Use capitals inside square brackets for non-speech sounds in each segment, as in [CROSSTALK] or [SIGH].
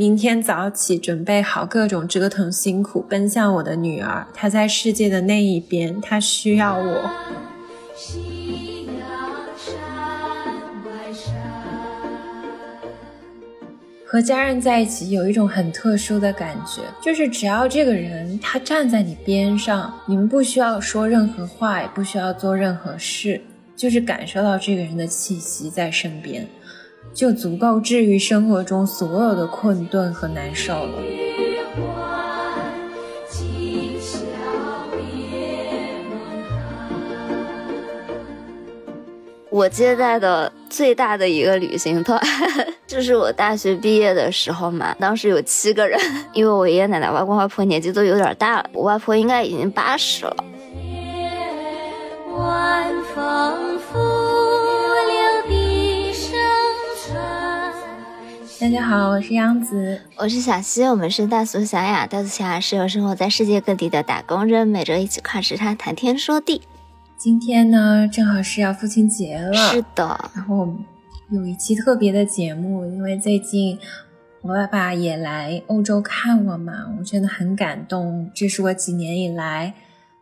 明天早起准备好各种折腾辛苦，奔向我的女儿。她在世界的那一边，她需要我。和家人在一起有一种很特殊的感觉，就是只要这个人他站在你边上，你们不需要说任何话，也不需要做任何事，就是感受到这个人的气息在身边，就足够治愈生活中所有的困顿和难受了。我接待的最大的一个旅行团，[LAUGHS] 就是我大学毕业的时候嘛，当时有七个人，因为我爷爷奶奶、外公外婆年纪都有点大了，我外婆应该已经八十了。大家好，我是杨子，我是小溪，我们是大俗小雅，大俗小雅是由生活在世界各地的打工人，每周一起跨时差谈天说地。今天呢，正好是要父亲节了。是的，然后我们有一期特别的节目，因为最近我爸爸也来欧洲看我嘛，我真的很感动。这是我几年以来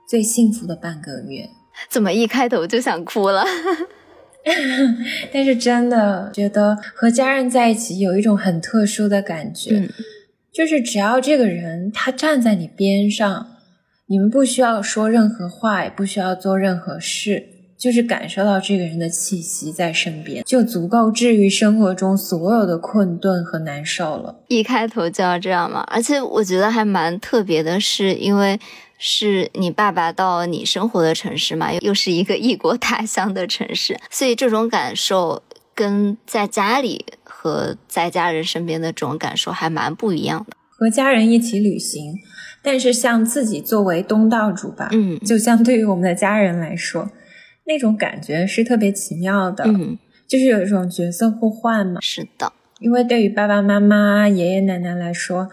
最幸福的半个月。怎么一开头就想哭了？[LAUGHS] 但是真的觉得和家人在一起有一种很特殊的感觉，就是只要这个人他站在你边上。你们不需要说任何话，也不需要做任何事，就是感受到这个人的气息在身边，就足够治愈生活中所有的困顿和难受了。一开头就要这样吗？而且我觉得还蛮特别的，是因为是你爸爸到你生活的城市嘛，又是一个异国他乡的城市，所以这种感受跟在家里和在家人身边的这种感受还蛮不一样的。和家人一起旅行。但是像自己作为东道主吧，嗯，就像对于我们的家人来说，那种感觉是特别奇妙的，嗯，就是有一种角色互换嘛。是的，因为对于爸爸妈妈、爷爷奶奶来说，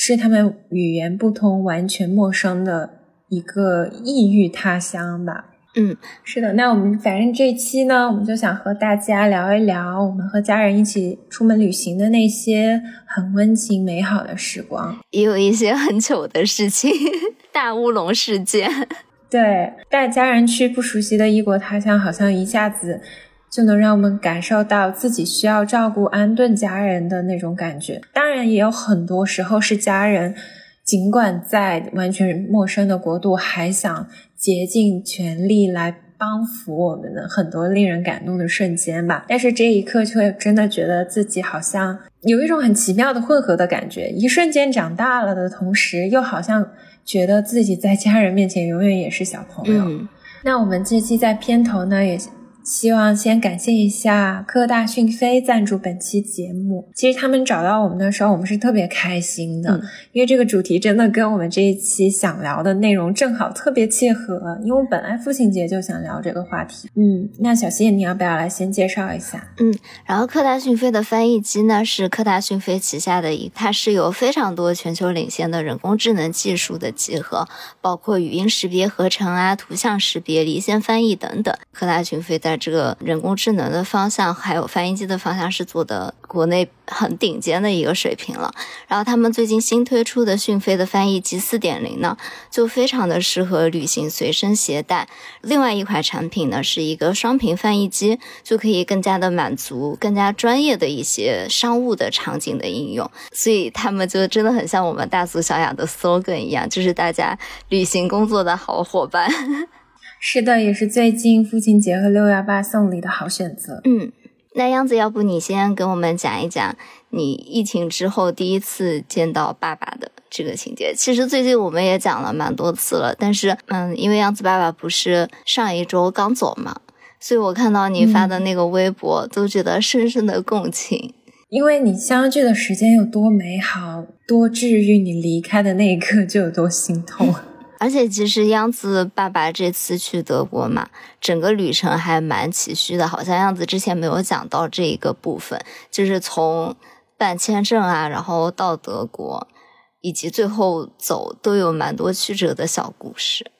是他们语言不通、完全陌生的一个异域他乡吧。嗯，是的，那我们反正这期呢，我们就想和大家聊一聊我们和家人一起出门旅行的那些很温情美好的时光，也有一些很糗的事情，[LAUGHS] 大乌龙事件。[LAUGHS] 对，带家人去不熟悉的异国他乡，好像一下子就能让我们感受到自己需要照顾、安顿家人的那种感觉。当然，也有很多时候是家人。尽管在完全陌生的国度，还想竭尽全力来帮扶我们的很多令人感动的瞬间吧。但是这一刻却真的觉得自己好像有一种很奇妙的混合的感觉，一瞬间长大了的同时，又好像觉得自己在家人面前永远也是小朋友。那我们这期在片头呢也。希望先感谢一下科大讯飞赞助本期节目。其实他们找到我们的时候，我们是特别开心的，因为这个主题真的跟我们这一期想聊的内容正好特别切合。因为我本来父亲节就想聊这个话题。嗯，那小谢，你要不要来先介绍一下？嗯，然后科大讯飞的翻译机呢是科大讯飞旗下的一，它是有非常多全球领先的人工智能技术的集合，包括语音识别合成啊、图像识别、离线翻译等等。科大讯飞在这个人工智能的方向，还有翻译机的方向是做的国内很顶尖的一个水平了。然后他们最近新推出的讯飞的翻译机四点零呢，就非常的适合旅行随身携带。另外一款产品呢，是一个双屏翻译机，就可以更加的满足更加专业的一些商务的场景的应用。所以他们就真的很像我们大俗小雅的 slogan 一样，就是大家旅行工作的好伙伴。是的，也是最近父亲节和六幺八送礼的好选择。嗯，那样子，要不你先给我们讲一讲你疫情之后第一次见到爸爸的这个情节。其实最近我们也讲了蛮多次了，但是，嗯，因为样子爸爸不是上一周刚走嘛，所以我看到你发的那个微博，都觉得深深的共情。因为你相聚的时间有多美好，多治愈，你离开的那一刻就有多心痛。而且其实央子爸爸这次去德国嘛，整个旅程还蛮崎岖的，好像样子之前没有讲到这一个部分，就是从办签证啊，然后到德国，以及最后走都有蛮多曲折的小故事。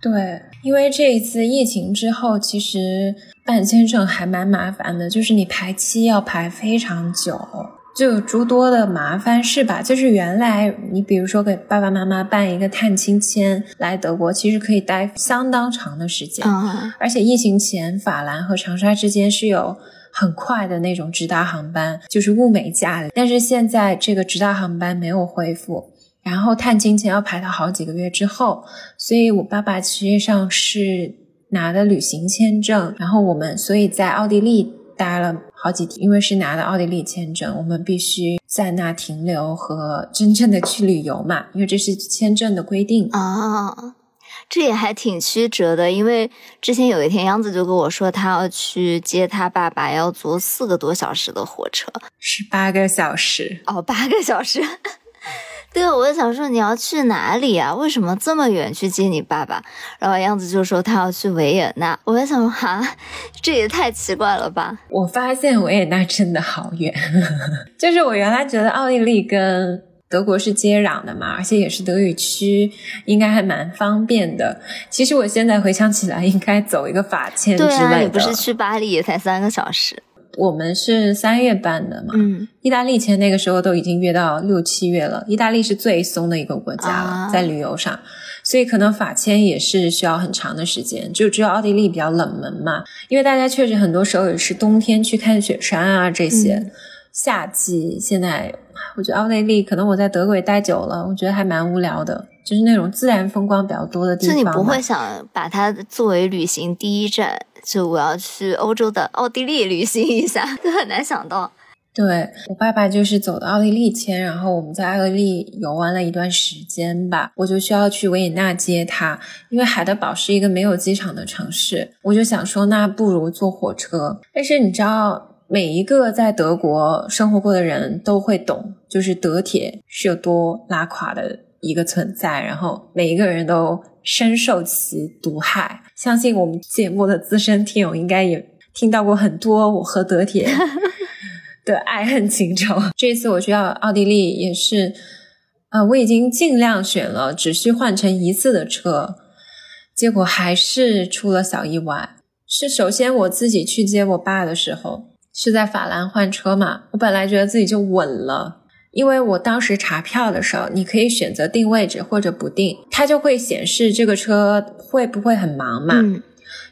对，因为这一次疫情之后，其实办签证还蛮麻烦的，就是你排期要排非常久。就有诸多的麻烦是吧。就是原来你比如说给爸爸妈妈办一个探亲签来德国，其实可以待相当长的时间，嗯而且疫情前法兰和长沙之间是有。很快的那种直达航班，就是物美价廉。但是现在这个直达航班没有恢复，然后探亲前要排到好几个月之后，所以我爸爸实际上是拿的旅行签证，然后我们所以在奥地利待了好几天，因为是拿了奥地利签证，我们必须在那停留和真正的去旅游嘛，因为这是签证的规定。啊，这也还挺曲折的，因为之前有一天杨子就跟我说，他要去接他爸爸，要坐四个多小时的火车。十八个小时，哦，八个小时。对，我就想说你要去哪里啊？为什么这么远去接你爸爸？然后样子就说他要去维也纳。我在想说，哈，这也太奇怪了吧？我发现维也纳真的好远，[LAUGHS] 就是我原来觉得奥地利跟德国是接壤的嘛，而且也是德语区，应该还蛮方便的。其实我现在回想起来，应该走一个法签之对啊，类的。你不是去巴黎也才三个小时？我们是三月办的嘛，嗯，意大利签那个时候都已经约到六七月了。意大利是最松的一个国家了，啊在旅游上，所以可能法签也是需要很长的时间。就只有奥地利比较冷门嘛，因为大家确实很多时候也是冬天去看雪山啊这些。嗯夏季现在，我觉得奥地利可能我在德国也待久了，我觉得还蛮无聊的，就是那种自然风光比较多的地方嘛。就你不会想把它作为旅行第一站，就我要去欧洲的奥地利旅行一下，就很难想到。对我爸爸就是走的奥地利签，然后我们在奥地利游玩了一段时间吧，我就需要去维也纳接他，因为海德堡是一个没有机场的城市，我就想说那不如坐火车。但是你知道，每一个在德国生活过的人都会懂，就是德铁是有多拉垮的一个存在，然后每一个人都深受其毒害。相信我们节目的资深听友应该也听到过很多我和德铁。[LAUGHS] 的爱恨情仇。这次我去到奥地利也是，呃，我已经尽量选了只需换乘一次的车，结果还是出了小意外。是首先我自己去接我爸的时候，是在法兰换车嘛，我本来觉得自己就稳了。因为我当时查票的时候，你可以选择定位置或者不定，它就会显示这个车会不会很忙嘛。嗯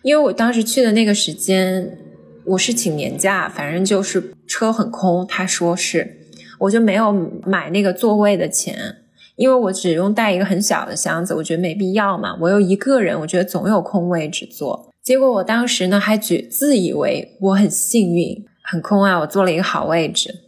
因为我当时去的那个时间，我是请年假，反正就是车很空。他说是，我就没有买那个座位的钱，因为我只用带一个很小的箱子，我觉得没必要嘛。我又一个人，我觉得总有空位置坐。结果我当时呢还觉自以为我很幸运，很空啊，我坐了一个好位置。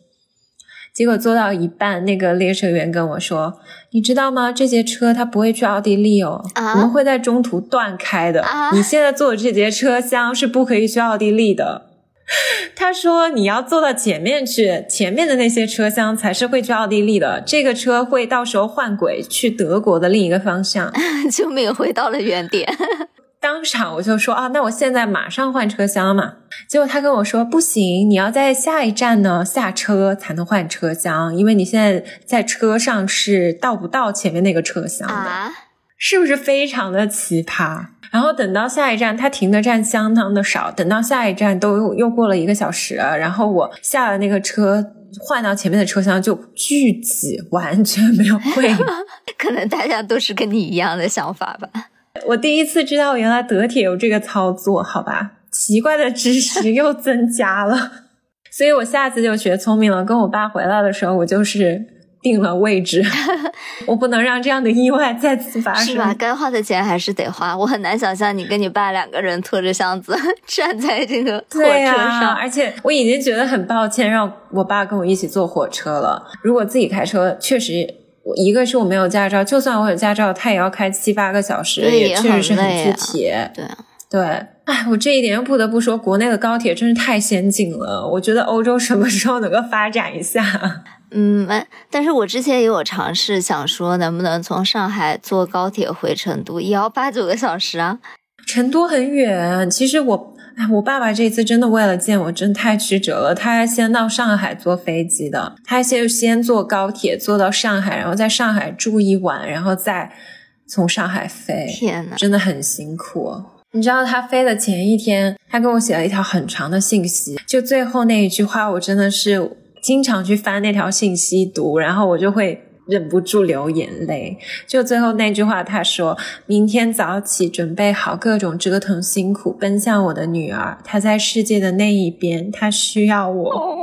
结果坐到一半，那个列车员跟我说：“你知道吗？这节车它不会去奥地利哦，啊我们会在中途断开的。啊你现在坐的这节车厢是不可以去奥地利的。[LAUGHS] ”他说：“你要坐到前面去，前面的那些车厢才是会去奥地利的。这个车会到时候换轨去德国的另一个方向。[LAUGHS] ”就没有，回到了原点。当场我就说啊，那我现在马上换车厢嘛。结果他跟我说不行，你要在下一站呢下车才能换车厢，因为你现在在车上是到不到前面那个车厢的，啊，是不是非常的奇葩？然后等到下一站，他停的站相当的少，等到下一站都又又过了一个小时，然后我下了那个车。换到前面的车厢就巨挤，完全没有 [LAUGHS] 位。可能大家都是跟你一样的想法吧。我第一次知道原来德铁有这个操作，好吧，奇怪的知识又增加了，[LAUGHS] 所以我下次就学聪明了。跟我爸回来的时候，我就是定了位置，[LAUGHS] 我不能让这样的意外再次发生。是吧？该花的钱还是得花。我很难想象你跟你爸两个人拖着箱子站在这个火车呀、上，而且我已经觉得很抱歉，让我爸跟我一起坐火车了。如果自己开车，确实，我一个是我没有驾照，就算我有驾照，他也要开七八个小时，也确实是很具体。对啊，对，哎，我这一点又不得不说，国内的高铁真是太先进了。我觉得欧洲什么时候能够发展一下？[LAUGHS] 嗯，哎但是我之前也有尝试想说，能不能从上海坐高铁回成都，也要八九个小时啊。成都很远，其实我，哎，我爸爸这次真的为了见我，真太曲折了。他还先到上海坐飞机的，他先先坐高铁坐到上海，然后在上海住一晚，然后再从上海飞。天呐，真的很辛苦。你知道他飞的前一天，他给我写了一条很长的信息，就最后那一句话，我真的是经常去翻那条信息读，然后我就会忍不住流眼泪。就最后那句话，他说明天早起准备好各种折腾辛苦，奔向我的女儿。她在世界的那一边，她需要我。哦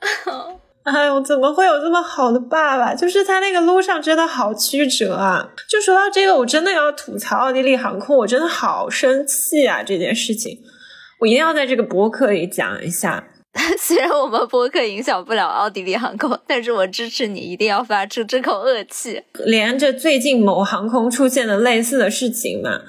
[LAUGHS] 哎呦，怎么会有这么好的爸爸？就是他那个路上真的好曲折啊！就说到这个，我真的要吐槽奥地利航空，我真的好生气啊！这件事情，我一定要在这个博客里讲一下。[LAUGHS] 虽然我们博客影响不了奥地利航空，但是我支持你一定要发出这口恶气。连着最近某航空出现了类似的事情嘛。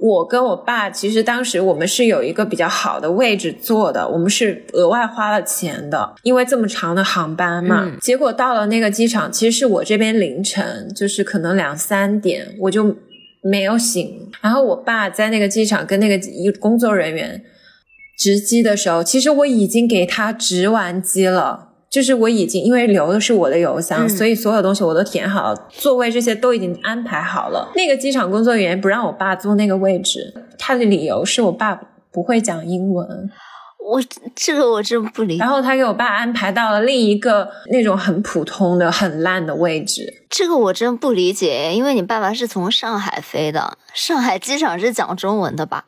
我跟我爸其实当时我们是有一个比较好的位置坐的，我们是额外花了钱的，因为这么长的航班嘛。结果到了那个机场，其实是我这边凌晨，就是可能两三点，我就没有醒。然后我爸在那个机场跟那个一工作人员值机的时候，其实我已经给他值完机了。就是我已经因为留的是我的邮箱，所以所有东西我都填好了，座位这些都已经安排好了。那个机场工作人员不让我爸坐那个位置，他的理由是我爸不会讲英文。我这个我真不理解。然后他给我爸安排到了另一个那种很普通的、很烂的位置。这个我真不理解，因为你爸爸是从上海飞的，上海机场是讲中文的吧？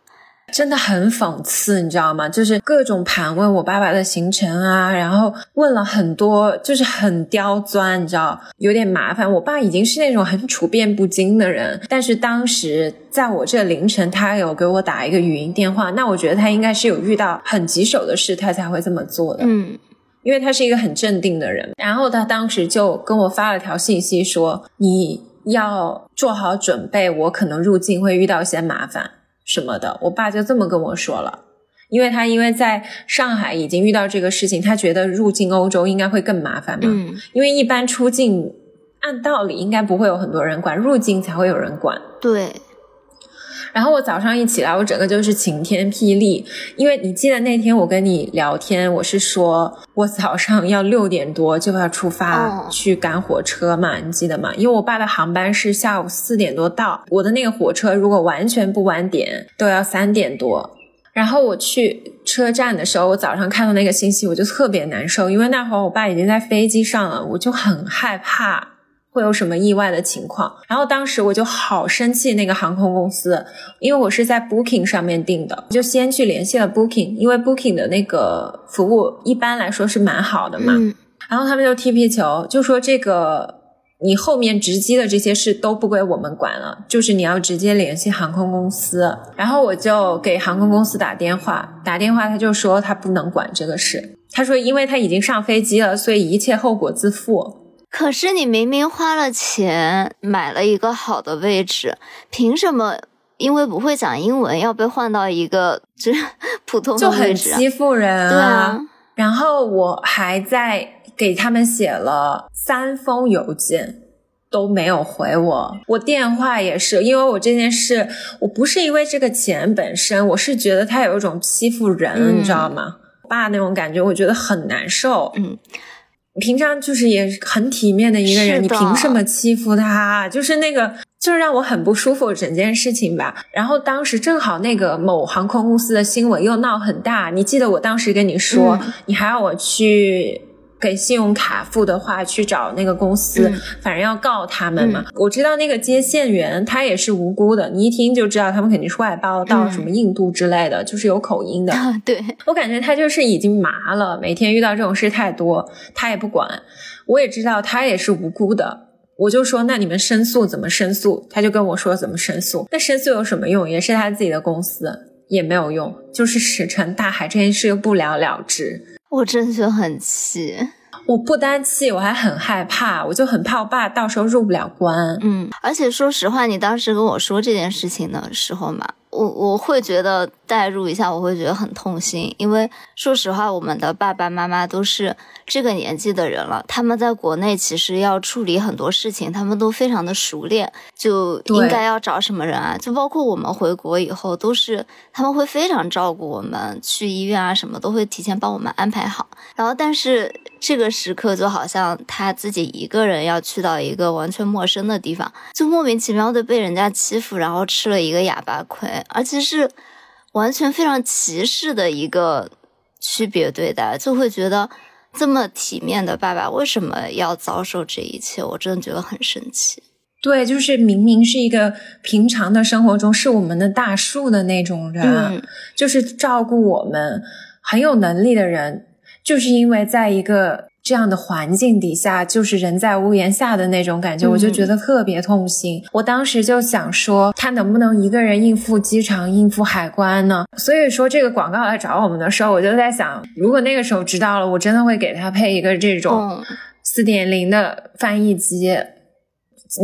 真的很讽刺，你知道吗？就是各种盘问我爸爸的行程啊，然后问了很多，就是很刁钻，你知道，有点麻烦。我爸已经是那种很处变不惊的人，但是当时在我这凌晨，他有给我打一个语音电话，那我觉得他应该是有遇到很棘手的事，他才会这么做的。嗯，因为他是一个很镇定的人。然后他当时就跟我发了条信息说：“你要做好准备，我可能入境会遇到一些麻烦。”什么的，我爸就这么跟我说了，因为他因为在上海已经遇到这个事情，他觉得入境欧洲应该会更麻烦嘛。嗯，因为一般出境按道理应该不会有很多人管，入境才会有人管。对。然后我早上一起来，我整个就是晴天霹雳，因为你记得那天我跟你聊天，我是说我早上要六点多就要出发去赶火车嘛，你记得吗？因为我爸的航班是下午四点多到，我的那个火车如果完全不晚点都要三点多。然后我去车站的时候，我早上看到那个信息，我就特别难受，因为那会儿我爸已经在飞机上了，我就很害怕。会有什么意外的情况？然后当时我就好生气那个航空公司，因为我是在 Booking 上面订的，就先去联系了 Booking，因为 Booking 的那个服务一般来说是蛮好的嘛。然后他们就踢皮球，就说这个你后面值机的这些事都不归我们管了，就是你要直接联系航空公司。然后我就给航空公司打电话，打电话他就说他不能管这个事，他说因为他已经上飞机了，所以一切后果自负。可是你明明花了钱买了一个好的位置，凭什么因为不会讲英文要被换到一个就 [LAUGHS] 普通的位置？就很欺负人啊！然后我还在给他们写了三封邮件，都没有回我。我电话也是，因为我这件事，我不是因为这个钱本身，我是觉得他有一种欺负人，你知道吗？爸那种感觉，我觉得很难受。嗯。平常就是也很体面的一个人，你凭什么欺负他？就是那个，就是让我很不舒服整件事情吧。然后当时正好那个某航空公司的新闻又闹很大，你记得我当时跟你说，你还要我去。给信用卡付的话，去找那个公司，反正要告他们嘛。我知道那个接线员他也是无辜的，你一听就知道他们肯定是外包到什么印度之类的，就是有口音的。对我感觉他就是已经麻了，每天遇到这种事太多，他也不管。我也知道他也是无辜的，我就说那你们申诉怎么申诉？他就跟我说怎么申诉。那申诉有什么用？也是他自己的公司，也没有用，就是石沉大海，这件事又不了了之。我真的很气，我不单气，我还很害怕，我就很怕我爸到时候入不了关。嗯，而且说实话，你当时跟我说这件事情的时候嘛。我我会觉得代入一下，我会觉得很痛心，因为说实话，我们的爸爸妈妈都是这个年纪的人了，他们在国内其实要处理很多事情，他们都非常的熟练，就应该要找什么人啊？就包括我们回国以后，都是他们会非常照顾我们，去医院啊什么都会提前帮我们安排好。然后，但是这个时刻就好像他自己一个人要去到一个完全陌生的地方，就莫名其妙的被人家欺负，然后吃了一个哑巴亏。而且是完全非常歧视的一个区别对待，就会觉得这么体面的爸爸为什么要遭受这一切？我真的觉得很生气。对，就是明明是一个平常的生活中是我们的大树的那种人，就是照顾我们很有能力的人，就是因为在一个。这样的环境底下，就是人在屋檐下的那种感觉，我就觉得特别痛心。我当时就想说，他能不能一个人应付机场、应付海关呢？所以说，这个广告来找我们的时候，我就在想，如果那个时候知道了，我真的会给他配一个这种四点零的翻译机，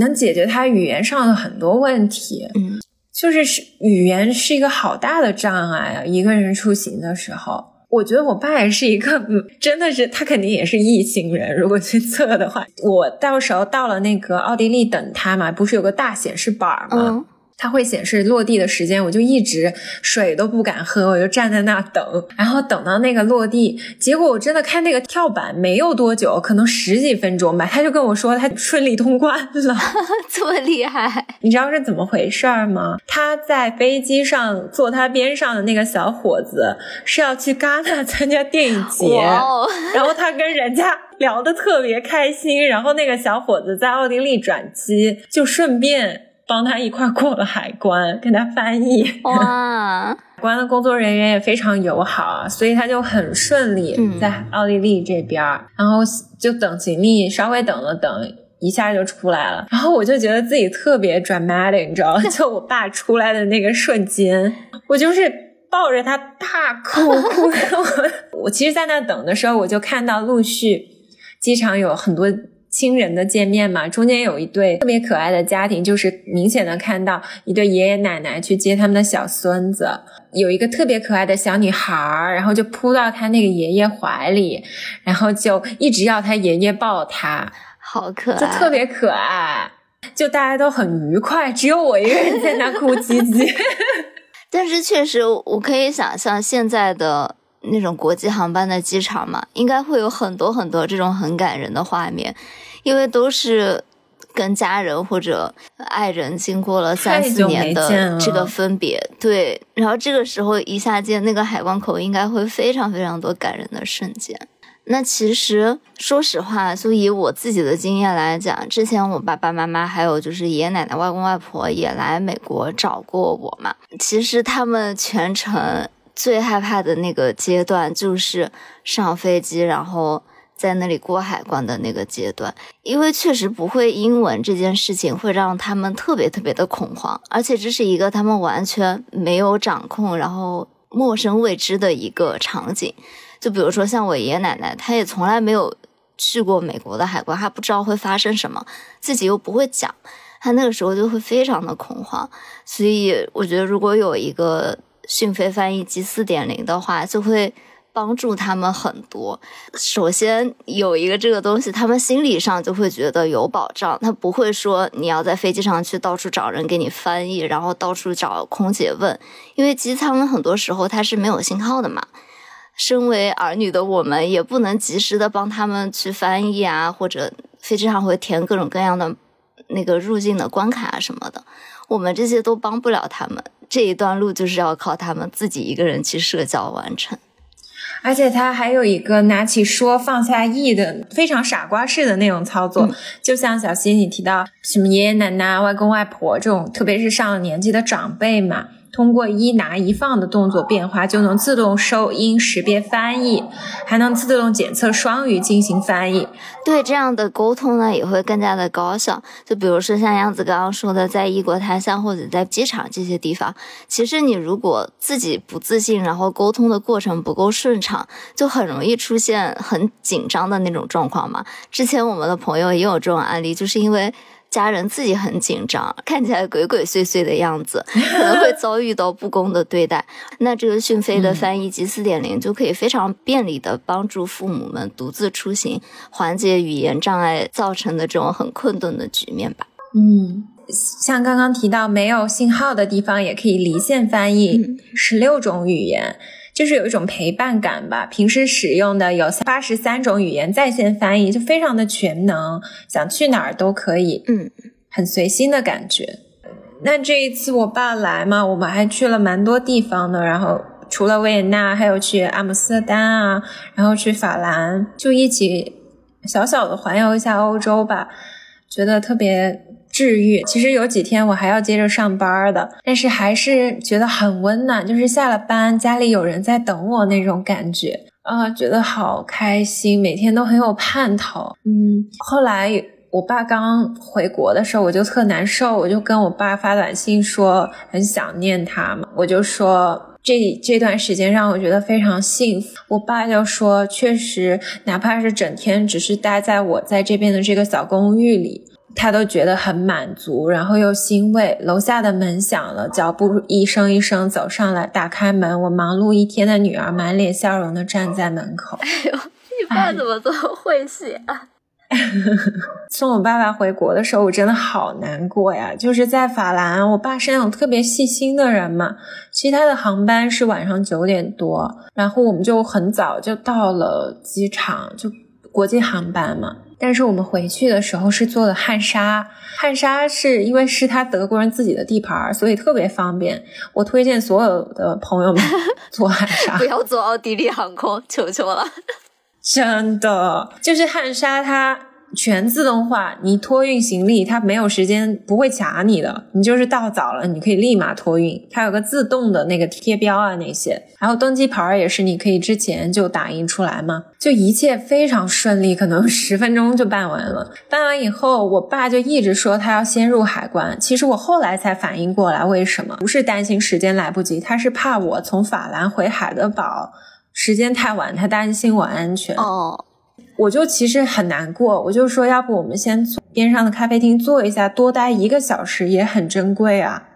能解决他语言上的很多问题。嗯，就是是语言是一个好大的障碍啊，一个人出行的时候。我觉得我爸也是一个，真的是他肯定也是异性人。如果去测的话，我到时候到了那个奥地利等他嘛，不是有个大显示板吗？它会显示落地的时间，我就一直水都不敢喝，我就站在那等，然后等到那个落地，结果我真的看那个跳板没有多久，可能十几分钟吧，他就跟我说他顺利通关了，[LAUGHS] 这么厉害？你知道是怎么回事儿吗？他在飞机上坐他边上的那个小伙子是要去戛纳参加电影节，然后他跟人家聊得特别开心，然后那个小伙子在奥地利转机，就顺便。帮他一块过了海关，跟他翻译。哇，[LAUGHS] 海关的工作人员也非常友好，所以他就很顺利在奥地利这边，然后就等行李，稍微等了等，一下就出来了。[LAUGHS] 然后我就觉得自己特别 dramatic，你知道吗？[LAUGHS] 就我爸出来的那个瞬间，我就是抱着他大哭哭。我我其实，在那等的时候，我就看到陆续机场有很多。亲人的见面嘛，中间有一对特别可爱的家庭，就是明显的看到一对爷爷奶奶去接他们的小孙子，有一个特别可爱的小女孩儿，然后就扑到他那个爷爷怀里，然后就一直要他爷爷抱她，好可爱，就特别可爱，就大家都很愉快，只有我一个人在那哭唧唧。[LAUGHS] 但是确实，我可以想象现在的那种国际航班的机场嘛，应该会有很多很多这种很感人的画面。因为都是跟家人或者爱人经过了三四年的这个分别，对，然后这个时候一下见那个海关口，应该会非常非常多感人的瞬间。那其实说实话，就以我自己的经验来讲，之前我爸爸妈妈还有就是爷爷奶奶、外公外婆也来美国找过我嘛。其实他们全程最害怕的那个阶段就是上飞机，然后。在那里过海关的那个阶段，因为确实不会英文这件事情会让他们特别特别的恐慌，而且这是一个他们完全没有掌控，然后陌生未知的一个场景。就比如说像我爷爷奶奶，他也从来没有去过美国的海关，他不知道会发生什么，自己又不会讲，他那个时候就会非常的恐慌。所以我觉得如果有一个讯飞翻译机四点零的话，就会。帮助他们很多。首先有一个这个东西，他们心理上就会觉得有保障。他不会说你要在飞机上去到处找人给你翻译，然后到处找空姐问，因为机舱很多时候它是没有信号的嘛。身为儿女的我们也不能及时的帮他们去翻译啊，或者飞机上会填各种各样的那个入境的关卡啊什么的，我们这些都帮不了他们。这一段路就是要靠他们自己一个人去社交完成。而且他还有一个拿起说放下意的非常傻瓜式的那种操作，就像小溪你提到什么爷爷奶奶、外公外婆这种，特别是上了年纪的长辈嘛。通过一拿一放的动作变化，就能自动收音、识别、翻译，还能自动检测双语进行翻译。对这样的沟通呢，也会更加的高效。就比如说像杨子刚刚说的，在异国他乡或者在机场这些地方，其实你如果自己不自信，然后沟通的过程不够顺畅，就很容易出现很紧张的那种状况嘛。之前我们的朋友也有这种案例，就是因为。家人自己很紧张，[LAUGHS] 看起来鬼鬼祟祟的样子，可能会遭遇到不公的对待。[LAUGHS] 那这个讯飞的翻译机四点零就可以非常便利的帮助父母们独自出行，缓解语言障碍造成的这种很困顿的局面吧。嗯，像刚刚提到没有信号的地方也可以离线翻译十六种语言。就是有一种陪伴感吧。平时使用的有八十三种语言在线翻译，就非常的全能，想去哪儿都可以，嗯，很随心的感觉。那这一次我爸来嘛，我们还去了蛮多地方的，然后除了维也纳，还有去阿姆斯特丹啊，然后去法兰，就一起小小的环游一下欧洲吧，觉得特别治愈。其实有几天我还要接着上班的，但是还是觉得很温暖，就是下了班家里有人在等我那种感觉啊，觉得好开心，每天都很有盼头。嗯，后来。我爸刚回国的时候，我就特难受，我就跟我爸发短信说很想念他嘛。我就说这这段时间让我觉得非常幸福。我爸就说，确实，哪怕是整天只是待在我在这边的这个小公寓里，他都觉得很满足，然后又欣慰。楼下的门响了，脚步一声一声走上来，打开门，我忙碌一天的女儿满脸笑容的站在门口。[LAUGHS] 哎呦，你爸怎么这么会写啊？送我爸爸回国的时候，我真的好难过呀！就是在法兰，我爸是那种特别细心的人嘛。其他的航班是晚上九点多，然后我们就很早就到了机场，就国际航班嘛。但是我们回去的时候是坐的汉莎，汉莎是因为是他德国人自己的地盘，所以特别方便。我推荐所有的朋友们 [LAUGHS] 坐汉莎，不要坐奥地利航空，求求了。真的，就是汉莎，它全自动化，你托运行李，它没有时间，不会卡你的。你就是到早了，你可以立马托运，它有个自动的那个贴标啊那些，然后登机牌也是你可以之前就打印出来嘛，就一切非常顺利，可能十分钟就办完了。办完以后，我爸就一直说他要先入海关，其实我后来才反应过来，为什么？不是担心时间来不及，他是怕我从法兰回海德堡。时间太晚，他担心我安全。哦，我就其实很难过，我就说，要不我们先边上的咖啡厅坐一下，多待一个小时也很珍贵啊。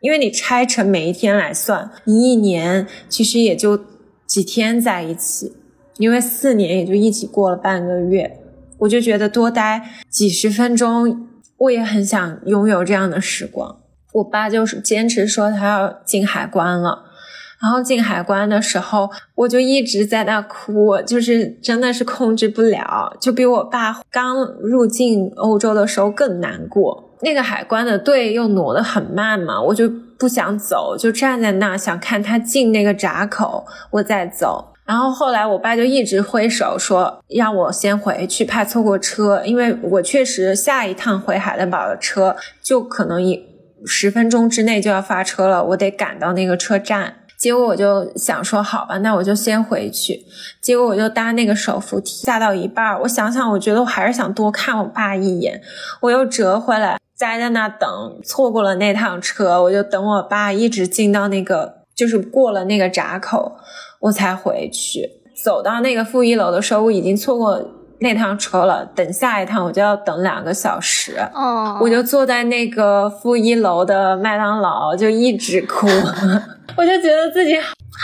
因为你拆成每一天来算，你一年其实也就几天在一起，因为四年也就一起过了半个月。我就觉得多待几十分钟，我也很想拥有这样的时光。我爸就是坚持说他要进海关了。然后进海关的时候，我就一直在那哭，就是真的是控制不了，就比我爸刚入境欧洲的时候更难过。那个海关的队又挪得很慢嘛，我就不想走，就站在那想看他进那个闸口，我再走。然后后来我爸就一直挥手说让我先回去，怕错过车，因为我确实下一趟回海德堡的车就可能一十分钟之内就要发车了，我得赶到那个车站。结果我就想说，好吧，那我就先回去。结果我就搭那个手扶梯，下到一半，我想想，我觉得我还是想多看我爸一眼。我又折回来，待在那等，错过了那趟车，我就等我爸一直进到那个，就是过了那个闸口，我才回去。走到那个负一楼的时候，我已经错过那趟车了。等下一趟，我就要等两个小时。哦，我就坐在那个负一楼的麦当劳，就一直哭。我就觉得自己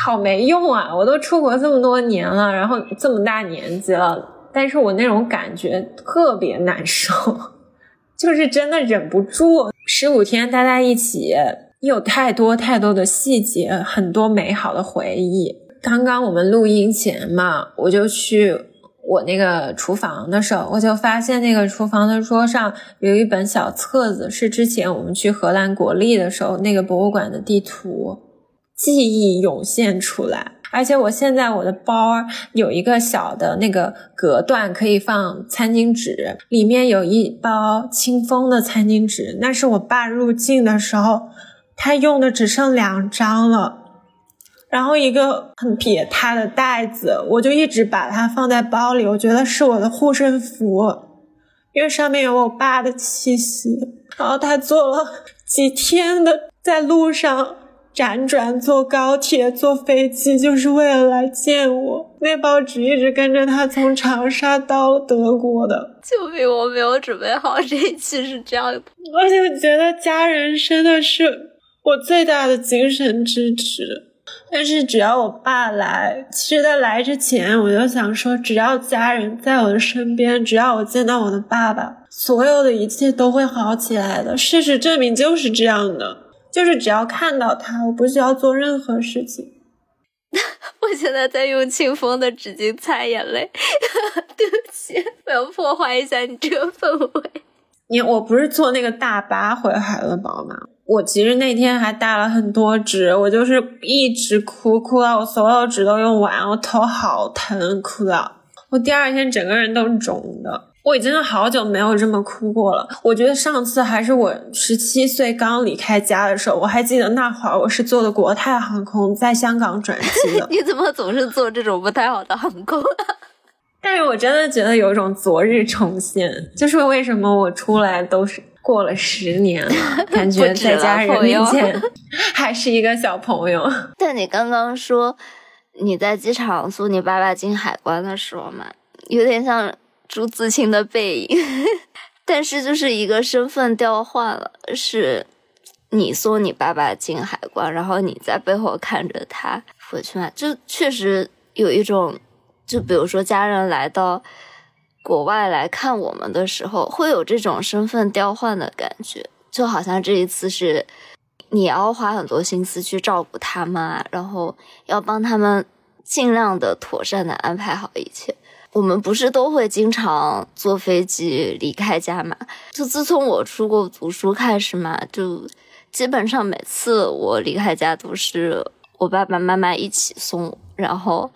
好没用啊！我都出国这么多年了，然后这么大年纪了，但是我那种感觉特别难受，[LAUGHS] 就是真的忍不住。十五天待在一起，有太多太多的细节，很多美好的回忆。刚刚我们录音前嘛，我就去我那个厨房的时候，我就发现那个厨房的桌上有一本小册子，是之前我们去荷兰国立的时候那个博物馆的地图。记忆涌现出来，而且我现在我的包有一个小的那个隔断，可以放餐巾纸，里面有一包清风的餐巾纸，那是我爸入境的时候他用的，只剩两张了。然后一个很撇塌的袋子，我就一直把它放在包里，我觉得是我的护身符，因为上面有我爸的气息。然后他坐了几天的在路上。辗转坐高铁、坐飞机，就是为了来见我。那包纸一直跟着他从长沙到德国的。救命！我没有准备好这一期是这样的。我就觉得家人真的是我最大的精神支持。但是只要我爸来，其实在来之前我就想说，只要家人在我的身边，只要我见到我的爸爸，所有的一切都会好起来的。事实证明就是这样的。就是只要看到他，我不需要做任何事情。[LAUGHS] 我现在在用清风的纸巾擦眼泪，[LAUGHS] 对不起，我要破坏一下你这个氛围。你我不是坐那个大巴回海德堡吗？我其实那天还带了很多纸，我就是一直哭，哭到我所有纸都用完，我头好疼，哭到我第二天整个人都是肿的。我已经好久没有这么哭过了。我觉得上次还是我十七岁刚离开家的时候，我还记得那会儿我是坐的国泰航空，在香港转机的。[LAUGHS] 你怎么总是坐这种不太好的航空？[LAUGHS] 但是我真的觉得有一种昨日重现，就是为什么我出来都是过了十年了，感觉 [LAUGHS] 在家人面前还是一个小朋友。但你刚刚说你在机场送你爸爸进海关的时候嘛，有点像。朱自清的背影，[LAUGHS] 但是就是一个身份调换了，是你送你爸爸进海关，然后你在背后看着他回去嘛，就确实有一种，就比如说家人来到国外来看我们的时候，会有这种身份调换的感觉，就好像这一次是你要花很多心思去照顾他们，然后要帮他们尽量的妥善的安排好一切。我们不是都会经常坐飞机离开家嘛？就自从我出国读书开始嘛，就基本上每次我离开家都是我爸爸妈妈一起送，然后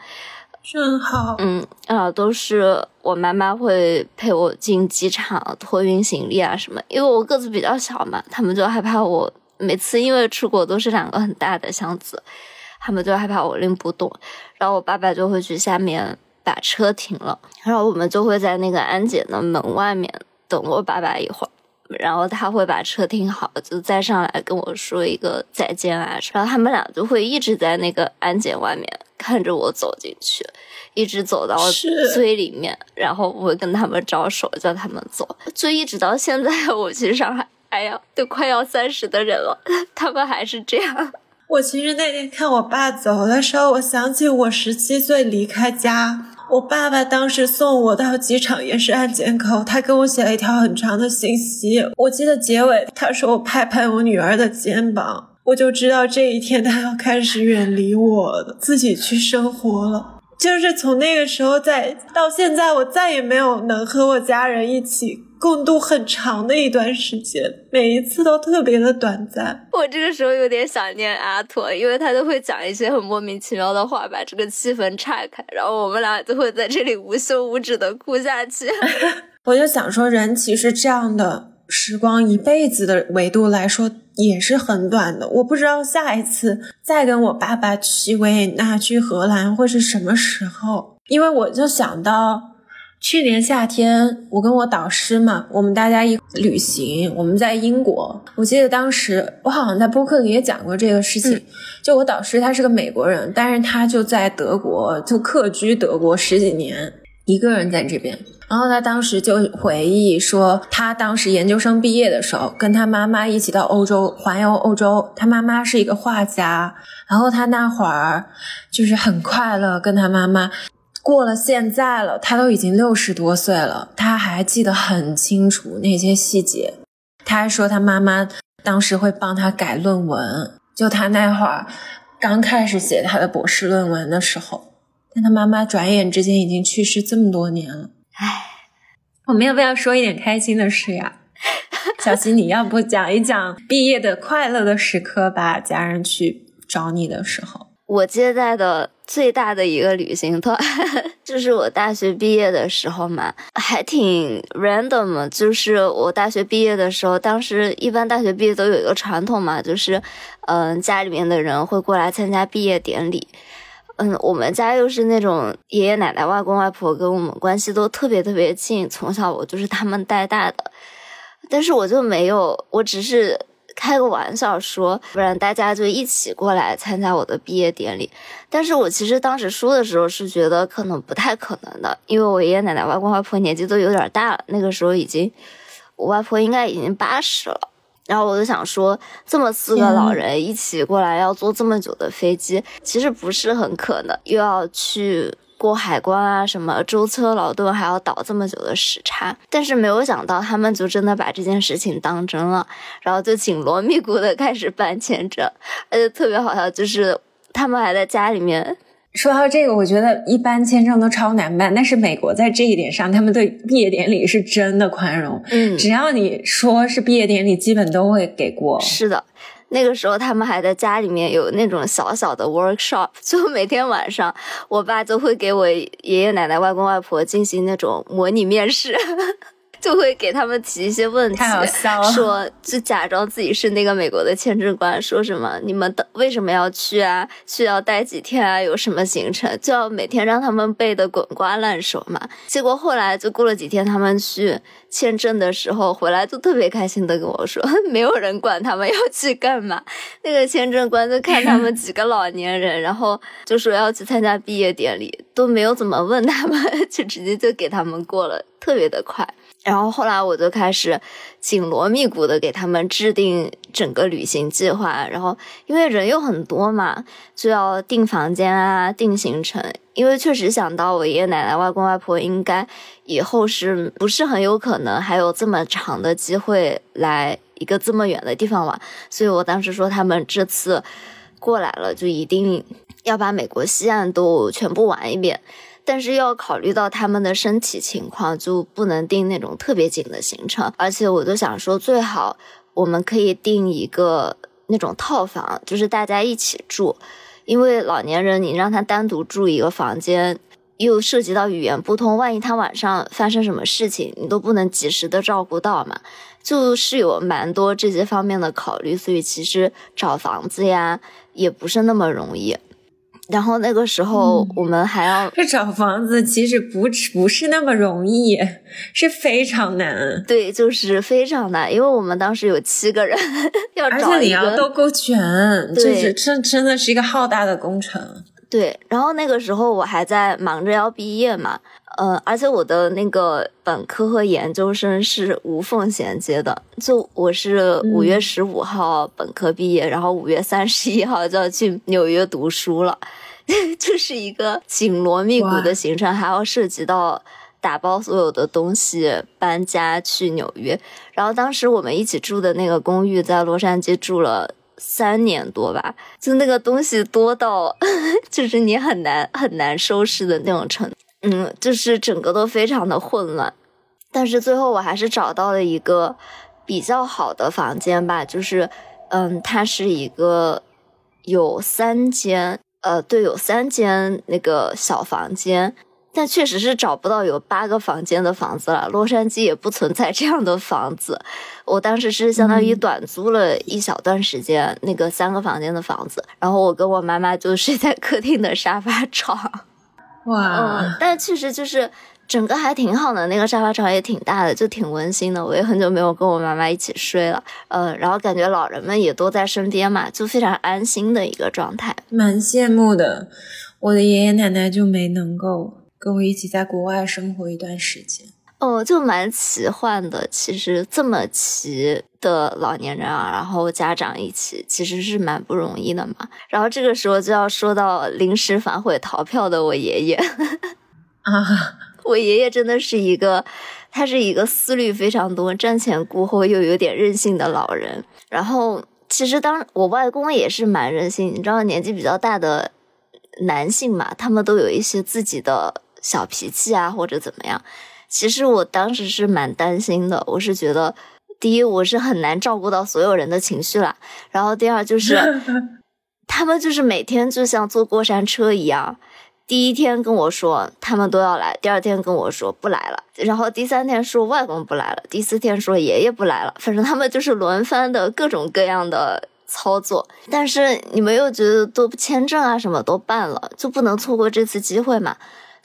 真好，嗯啊，都是我妈妈会陪我进机场托运行李啊什么，因为我个子比较小嘛，他们就害怕我每次因为出国都是两个很大的箱子，他们就害怕我拎不动，然后我爸爸就会去下面。把车停了，然后我们就会在那个安检的门外面等我爸爸一会儿，然后他会把车停好，就再上来跟我说一个再见啊。然后他们俩就会一直在那个安检外面看着我走进去，一直走到最里面，然后我会跟他们招手叫他们走，就一直到现在。我去上海，哎呀，都快要三十的人了，[LAUGHS] 他们还是这样。我其实那天看我爸走的时候，我想起我十七岁离开家。我爸爸当时送我到机场也是安检口，他给我写了一条很长的信息。我记得结尾他说我拍拍我女儿的肩膀，我就知道这一天他要开始远离我，自己去生活了。就是从那个时候在到现在，我再也没有能和我家人一起。共度很长的一段时间，每一次都特别的短暂。我这个时候有点想念阿拓，因为他都会讲一些很莫名其妙的话，把这个气氛岔开，然后我们俩就会在这里无休无止的哭下去。[LAUGHS] 我就想说，人其实这样的时光，一辈子的维度来说也是很短的。我不知道下一次再跟我爸爸去维也纳、去荷兰会是什么时候，因为我就想到。去年夏天，我跟我导师嘛，我们大家一旅行，我们在英国。我记得当时我好像在播客里也讲过这个事情。就我导师他是个美国人，但是他就在德国就客居德国十几年，一个人在这边。然后他当时就回忆说，他当时研究生毕业的时候，跟他妈妈一起到欧洲环游欧洲。他妈妈是一个画家，然后他那会儿就是很快乐，跟他妈妈。过了现在了，他都已经六十多岁了，他还记得很清楚那些细节。他还说他妈妈当时会帮他改论文，就他那会儿刚开始写他的博士论文的时候。但他妈妈转眼之间已经去世这么多年了。唉，我们要不要说一点开心的事呀？[LAUGHS] 小溪，你要不讲一讲毕业的快乐的时刻吧？家人去找你的时候，我接待的。最大的一个旅行团，[LAUGHS] 就是我大学毕业的时候嘛，还挺 random。就是我大学毕业的时候，当时一般大学毕业都有一个传统嘛，就是，嗯，家里面的人会过来参加毕业典礼。嗯，我们家又是那种爷爷奶奶、外公外婆跟我们关系都特别特别近，从小我就是他们带大的，但是我就没有，我只是。开个玩笑说，不然大家就一起过来参加我的毕业典礼。但是我其实当时说的时候是觉得可能不太可能的，因为我爷爷奶奶、外公外婆年纪都有点大了，那个时候已经，我外婆应该已经八十了。然后我就想说，这么四个老人一起过来要坐这么久的飞机，其实不是很可能，又要去。过海关啊，什么舟车劳顿，还要倒这么久的时差，但是没有想到他们就真的把这件事情当真了，然后就紧锣密鼓的开始办签证，而且特别好笑，就是他们还在家里面说到这个，我觉得一般签证都超难办，但是美国在这一点上，他们对毕业典礼是真的宽容。嗯，只要你说是毕业典礼，基本都会给过。是的。那个时候，他们还在家里面有那种小小的 workshop，[LAUGHS] 就每天晚上，我爸就会给我爷爷奶奶、外公外婆进行那种模拟面试。就会给他们提一些问题，说就假装自己是那个美国的签证官，说什么你们的为什么要去啊？需要待几天啊？有什么行程？就要每天让他们背的滚瓜烂熟嘛。结果后来就过了几天，他们去签证的时候回来，就特别开心的跟我说，[LAUGHS] 没有人管他们要去干嘛。那个签证官就看他们几个老年人，然后就说要去参加毕业典礼，都没有怎么问他们，[LAUGHS] 就直接就给他们过了，特别的快。然后后来我就开始紧锣密鼓的给他们制定整个旅行计划，然后因为人又很多嘛，就要订房间啊，订行程。因为确实想到我爷爷奶奶、外公外婆应该以后是不是很有可能还有这么长的机会来一个这么远的地方玩，所以我当时说他们这次过来了，就一定要把美国西岸都全部玩一遍。但是要考虑到他们的身体情况，就不能定那种特别紧的行程。而且我就想说，最好我们可以定一个那种套房，就是大家一起住。因为老年人你让他单独住一个房间，又涉及到语言不通，万一他晚上发生什么事情，你都不能及时的照顾到嘛。就是有蛮多这些方面的考虑，所以其实找房子呀也不是那么容易。然后那个时候，我们还要这找房子，其实不不是那么容易，是非常难。对，就是非常难，因为我们当时有七个人 [LAUGHS] 要找个，而且你要都够全，就是真真的是一个浩大的工程。对，然后那个时候我还在忙着要毕业嘛，呃，而且我的那个本科和研究生是无缝衔接的，就我是五月十五号本科毕业，然后五月三十一号就要去纽约读书了，[LAUGHS] 这是一个紧锣密鼓的行程，还要涉及到打包所有的东西搬家去纽约，然后当时我们一起住的那个公寓在洛杉矶住了。三年多吧，就那个东西多到，[LAUGHS] 就是你很难很难收拾的那种程度，嗯，就是整个都非常的混乱。但是最后我还是找到了一个比较好的房间吧，就是，嗯，它是一个有三间，呃，对，有三间那个小房间。但确实是找不到有八个房间的房子了，洛杉矶也不存在这样的房子。我当时是相当于短租了一小段时间那个三个房间的房子，然后我跟我妈妈就睡在客厅的沙发床。哇！嗯，但确实就是整个还挺好的，那个沙发床也挺大的，就挺温馨的。我也很久没有跟我妈妈一起睡了，呃，然后感觉老人们也都在身边嘛，就非常安心的一个状态。蛮羡慕的，我的爷爷奶奶就没能够。跟我一起在国外生活一段时间，哦，就蛮奇幻的。其实这么齐的老年人啊，然后家长一起，其实是蛮不容易的嘛。然后这个时候就要说到临时反悔逃票的我爷爷啊，[LAUGHS] 我爷爷真的是一个，他是一个思虑非常多、瞻前顾后又有点任性的老人。然后其实当我外公也是蛮任性，你知道年纪比较大的男性嘛，他们都有一些自己的。小脾气啊，或者怎么样？其实我当时是蛮担心的。我是觉得，第一，我是很难照顾到所有人的情绪了。然后第二，就是 [LAUGHS] 他们就是每天就像坐过山车一样，第一天跟我说他们都要来，第二天跟我说不来了，然后第三天说外公不来了，第四天说爷爷不来了。反正他们就是轮番的各种各样的操作。但是你们又觉得都签证啊什么都办了，就不能错过这次机会嘛？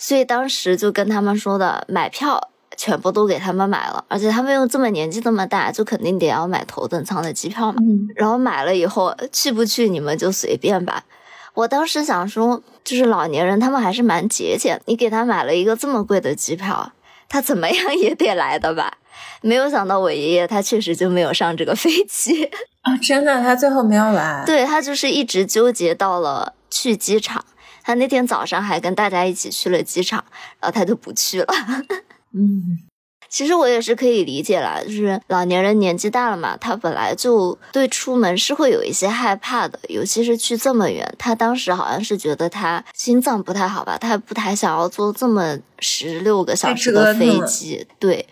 所以当时就跟他们说的，买票全部都给他们买了，而且他们又这么年纪这么大，就肯定得要买头等舱的机票嘛。然后买了以后去不去你们就随便吧。我当时想说，就是老年人他们还是蛮节俭，你给他买了一个这么贵的机票，他怎么样也得来的吧？没有想到我爷爷他确实就没有上这个飞机啊！真的，他最后没有来。对他就是一直纠结到了去机场。他那天早上还跟大家一起去了机场，然后他就不去了。[LAUGHS] 嗯，其实我也是可以理解啦，就是老年人年纪大了嘛，他本来就对出门是会有一些害怕的，尤其是去这么远。他当时好像是觉得他心脏不太好吧，他不太想要坐这么十六个小时的飞机。对，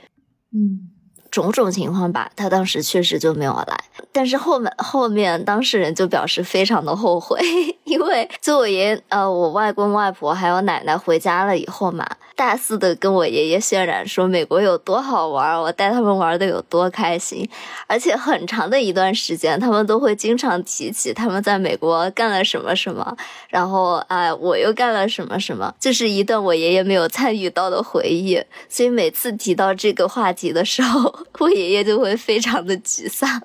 嗯。种种情况吧，他当时确实就没有来。但是后面后面当事人就表示非常的后悔，[LAUGHS] 因为就我爷呃我外公外婆还有奶奶回家了以后嘛，大肆的跟我爷爷渲染说美国有多好玩，我带他们玩的有多开心，而且很长的一段时间，他们都会经常提起他们在美国干了什么什么，然后啊我又干了什么什么，就是一段我爷爷没有参与到的回忆，所以每次提到这个话题的时候。我爷爷就会非常的沮丧。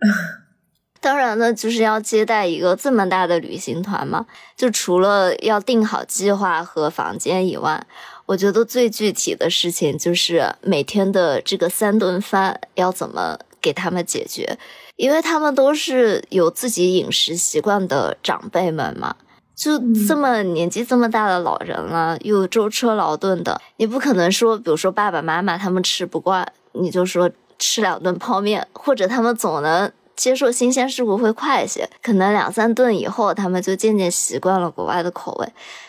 [LAUGHS] 当然呢，就是要接待一个这么大的旅行团嘛，就除了要定好计划和房间以外，我觉得最具体的事情就是每天的这个三顿饭要怎么给他们解决，因为他们都是有自己饮食习惯的长辈们嘛，就这么年纪这么大的老人了，又舟车劳顿的，你不可能说，比如说爸爸妈妈他们吃不惯。你就说吃两顿泡面，或者他们总能接受新鲜事物会快一些，可能两三顿以后他们就渐渐习惯了国外的口味。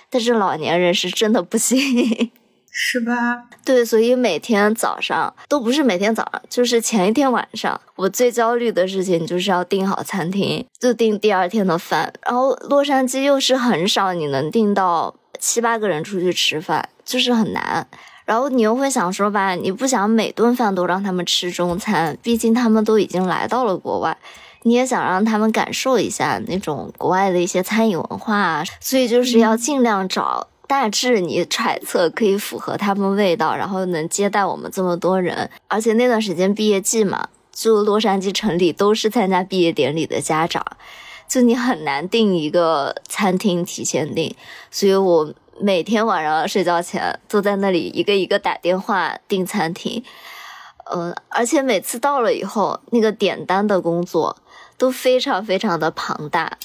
但是老年人是真的不行，[LAUGHS] 是吧？对，所以每天早上都不是每天早上，就是前一天晚上，我最焦虑的事情就是要订好餐厅，就订第二天的饭。然后洛杉矶又是很少你能订到七八个人出去吃饭，就是很难。然后你又会想说吧，你不想每顿饭都让他们吃中餐，毕竟他们都已经来到了国外，你也想让他们感受一下那种国外的一些餐饮文化，所以就是要尽量找大致你揣测可以符合他们味道，然后能接待我们这么多人。而且那段时间毕业季嘛，就洛杉矶城里都是参加毕业典礼的家长，就你很难订一个餐厅提前订，所以我。每天晚上睡觉前坐在那里一个一个打电话订餐厅，呃，而且每次到了以后，那个点单的工作都非常非常的庞大，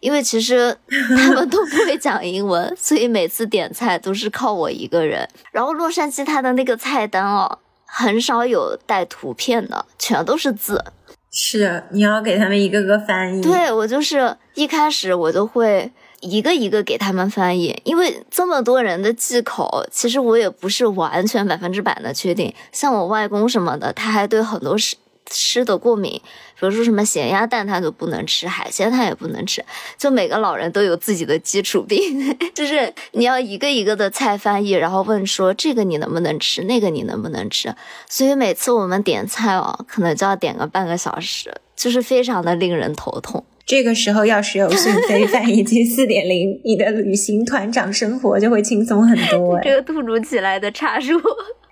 因为其实 [LAUGHS] 他们都不会讲英文，所以每次点菜都是靠我一个人。然后洛杉矶它的那个菜单哦，很少有带图片的，全都是字。是，你要给他们一个个翻译。对我就是一开始我就会。一个一个给他们翻译，因为这么多人的忌口，其实我也不是完全百分之百的确定。像我外公什么的，他还对很多吃吃的过敏，比如说什么咸鸭蛋他都不能吃，海鲜他也不能吃。就每个老人都有自己的基础病，[LAUGHS] 就是你要一个一个的菜翻译，然后问说这个你能不能吃，那个你能不能吃。所以每次我们点菜哦，可能就要点个半个小时，就是非常的令人头痛。这个时候，要是有讯飞翻译机四点零，你的旅行团长生活就会轻松很多。这个突如其来的插入，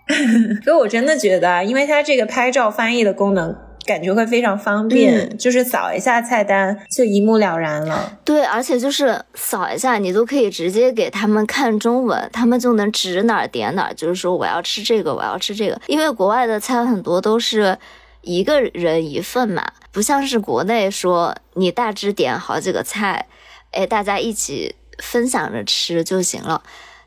[LAUGHS] 可我真的觉得，因为它这个拍照翻译的功能，感觉会非常方便，就是扫一下菜单就一目了然了。对，而且就是扫一下，你都可以直接给他们看中文，他们就能指哪儿点哪儿，就是说我要吃这个，我要吃这个。因为国外的菜很多都是。一个人一份嘛，不像是国内说你大致点好几个菜，哎，大家一起分享着吃就行了。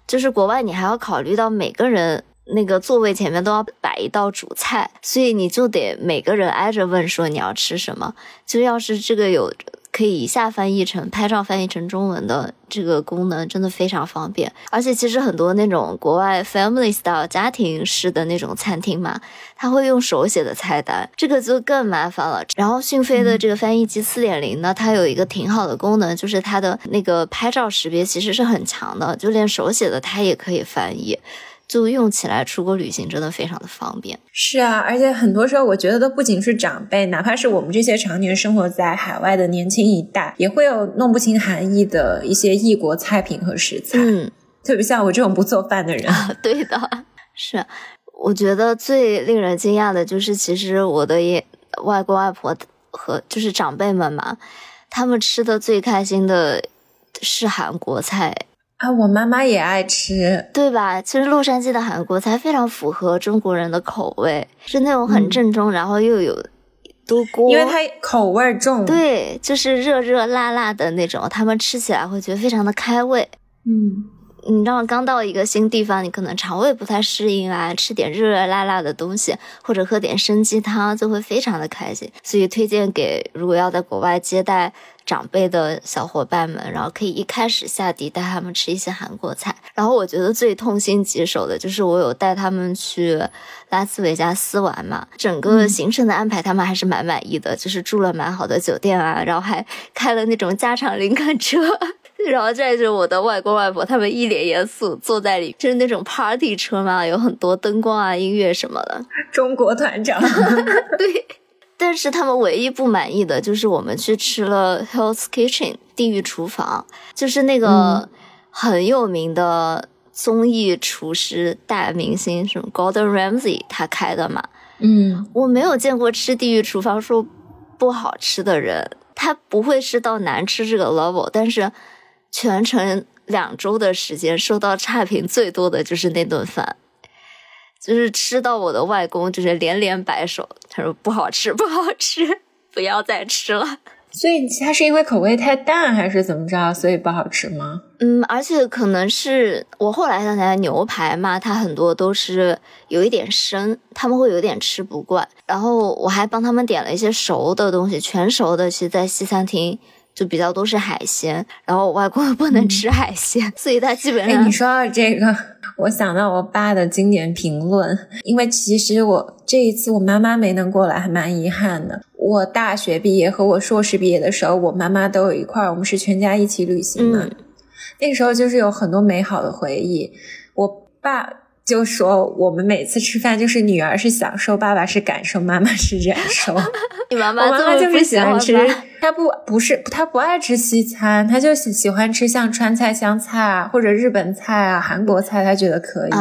就是国外你还要考虑到每个人那个座位前面都要摆一道主菜，所以你就得每个人挨着问说你要吃什么。就要是这个有。可以一下翻译成拍照，翻译成中文的这个功能真的非常方便。而且其实很多那种国外 family style 家庭式的那种餐厅嘛，他会用手写的菜单，这个就更麻烦了。然后讯飞的这个翻译机四点零呢，它有一个挺好的功能，就是它的那个拍照识别其实是很强的，就连手写的它也可以翻译。就用起来出国旅行真的非常的方便。是啊，而且很多时候我觉得都不仅是长辈，哪怕是我们这些常年生活在海外的年轻一代，也会有弄不清含义的一些异国菜品和食材。嗯，特别像我这种不做饭的人。[LAUGHS] 对的，是。我觉得最令人惊讶的就是，其实我的爷外公外婆和就是长辈们嘛，他们吃的最开心的是韩国菜。啊，我妈妈也爱吃，对吧？其实洛杉矶的韩国菜非常符合中国人的口味，是那种很正宗，然后又有多锅，因为它口味重，对，就是热热辣辣的那种，他们吃起来会觉得非常的开胃。嗯，你知道刚到一个新地方，你可能肠胃不太适应啊，吃点热热辣辣的东西，或者喝点参鸡汤，就会非常的开心。所以推荐给如果要在国外接待长辈的小伙伴们，然后可以一开始下地带他们吃一些韩国菜。然后我觉得最痛心疾首的就是我有带他们去拉斯维加斯玩嘛，整个行程的安排他们还是蛮满意的，就是住了蛮好的酒店啊，然后还开了那种加长林肯车。[LAUGHS] 然后载着我的外公外婆，他们一脸严肃坐在里，就是那种 party 车嘛，有很多灯光啊、音乐什么的。中国团长，[LAUGHS] 对。但是他们唯一不满意的就是我们去吃了 Hell's Kitchen 地狱厨房，就是那个很有名的综艺厨师大明星什么 Gordon Ramsay 他开的嘛。嗯，我没有见过吃地狱厨房说不好吃的人，他不会是到难吃这个 level，但是。全程两周的时间，收到差评最多的就是那顿饭，就是吃到我的外公就是连连摆手，他说不好吃，[LAUGHS] 不好吃，不要再吃了。所以他是因为口味太淡，还是怎么着，所以不好吃吗？嗯，而且可能是我后来想起来，牛排嘛，它很多都是有一点生，他们会有点吃不惯。然后我还帮他们点了一些熟的东西，全熟的，其实，在西餐厅。就比较都是海鲜，然后我外公又不能吃海鲜，所以他基本上。哎，你说到这个，我想到我爸的经典评论，因为其实我这一次我妈妈没能过来，还蛮遗憾的。我大学毕业和我硕士毕业的时候，我妈妈都有一块儿，我们是全家一起旅行嘛，那个时候就是有很多美好的回忆。我爸。就说我们每次吃饭就是女儿是享受，爸爸是感受，妈妈是忍受。[LAUGHS] 你妈妈，我妈妈就是喜欢吃，她不不是她不爱吃西餐，她就喜喜欢吃像川菜、湘菜啊，或者日本菜啊、韩国菜，她觉得可以。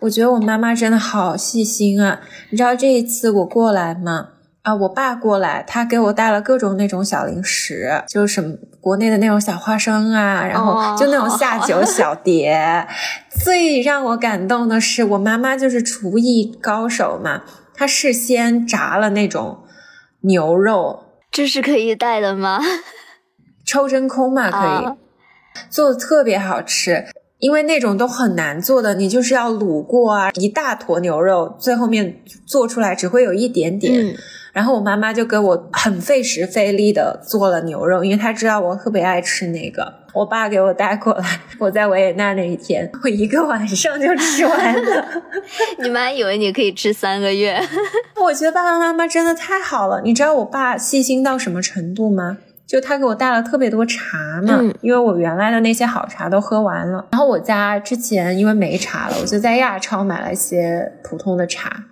我觉得我妈妈真的好细心啊！你知道这一次我过来吗？啊，我爸过来，他给我带了各种那种小零食，就是什么国内的那种小花生啊，然后就那种下酒 [LAUGHS] 小碟。最让我感动的是，我妈妈就是厨艺高手嘛，她事先炸了那种牛肉，这是可以带的吗？[LAUGHS] 抽真空嘛，可以，做的特别好吃。因为那种都很难做的，你就是要卤过啊，一大坨牛肉，最后面做出来只会有一点点。然后我妈妈就给我很费时费力的做了牛肉，因为她知道我特别爱吃那个。我爸给我带过来，我在维也纳那一天，我一个晚上就吃完了。[LAUGHS] 你妈以为你可以吃三个月？[LAUGHS] 我觉得爸爸妈妈真的太好了。你知道我爸细心到什么程度吗？就他给我带了特别多茶嘛，因为我原来的那些好茶都喝完了。然后我家之前因为没茶了，我就在亚超买了一些普通的茶。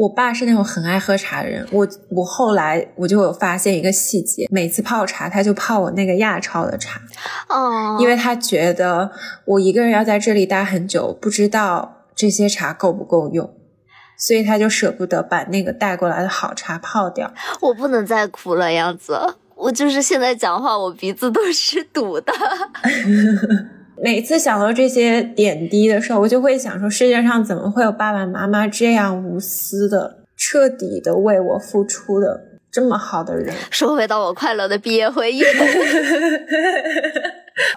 我爸是那种很爱喝茶的人，我我后来我就有发现一个细节，每次泡茶他就泡我那个亚超的茶，哦，因为他觉得我一个人要在这里待很久，不知道这些茶够不够用，所以他就舍不得把那个带过来的好茶泡掉。我不能再哭了，样子，我就是现在讲话我鼻子都是堵的。[LAUGHS] 每次想到这些点滴的时候，我就会想说：世界上怎么会有爸爸妈妈这样无私的、彻底的为我付出的这么好的人？说回到我快乐的毕业回忆。[LAUGHS]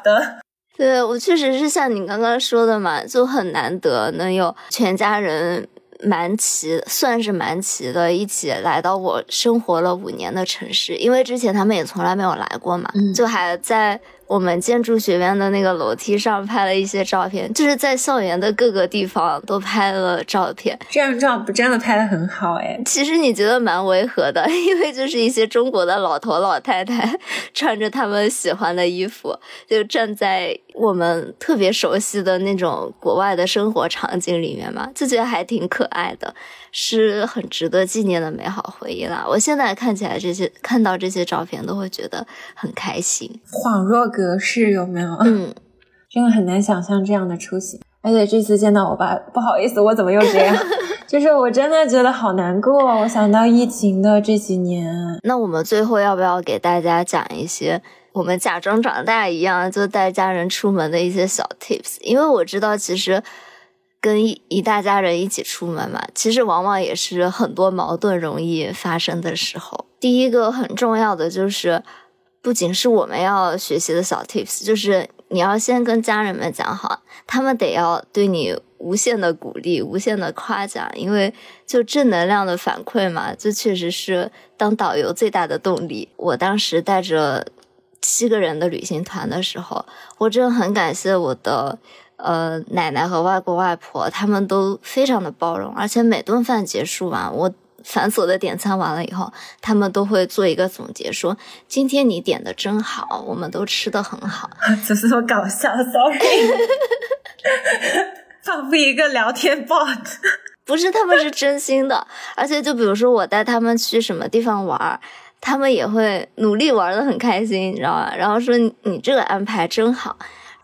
的，对我确实是像你刚刚说的嘛，就很难得能有全家人蛮齐，算是蛮齐的，一起来到我生活了五年的城市。因为之前他们也从来没有来过嘛，就还在。我们建筑学院的那个楼梯上拍了一些照片，就是在校园的各个地方都拍了照片。这张照不真的拍的很好哎。其实你觉得蛮违和的，因为就是一些中国的老头老太太穿着他们喜欢的衣服，就站在我们特别熟悉的那种国外的生活场景里面嘛，就觉得还挺可爱的。是很值得纪念的美好回忆啦！我现在看起来这些，看到这些照片都会觉得很开心，恍若隔世，有没有？嗯，[LAUGHS] 真的很难想象这样的出行。而且这次见到我爸，不好意思，我怎么又这样？[LAUGHS] 就是我真的觉得好难过。我想到疫情的这几年，那我们最后要不要给大家讲一些我们假装长大一样，就带家人出门的一些小 tips？因为我知道其实。跟一一大家人一起出门嘛，其实往往也是很多矛盾容易发生的时候。第一个很重要的就是，不仅是我们要学习的小 tips，就是你要先跟家人们讲好，他们得要对你无限的鼓励、无限的夸奖，因为就正能量的反馈嘛，这确实是当导游最大的动力。我当时带着七个人的旅行团的时候，我真的很感谢我的呃奶奶和外公外婆，他们都非常的包容，而且每顿饭结束完，我。繁琐的点餐完了以后，他们都会做一个总结，说今天你点的真好，我们都吃的很好。怎么这么搞笑？Sorry，[LAUGHS] 仿佛一个聊天 bot。[LAUGHS] 不是，他们是真心的。而且就比如说我带他们去什么地方玩，他们也会努力玩的很开心，你知道吧？然后说你这个安排真好。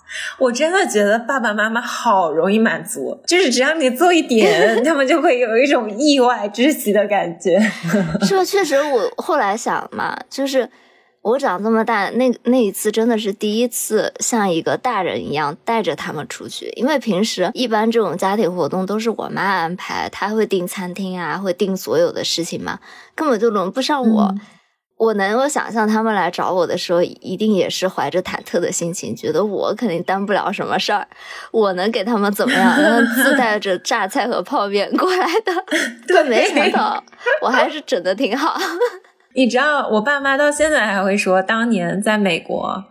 [LAUGHS] 我真的觉得爸爸妈妈好容易满足，就是只要你做一点，[LAUGHS] 他们就会有一种意外之喜的感觉。[LAUGHS] 是吧？确实，我后来想嘛，就是我长这么大，那那一次真的是第一次像一个大人一样带着他们出去，因为平时一般这种家庭活动都是我妈安排，她会订餐厅啊，会订所有的事情嘛，根本就轮不上我。我能够想象他们来找我的时候，一定也是怀着忐忑的心情，觉得我肯定担不了什么事儿，我能给他们怎么样？他们自带着榨菜和泡面过来的，[LAUGHS] 对，没想到我还是整的挺好。[LAUGHS] 你知道，我爸妈到现在还会说，当年在美国。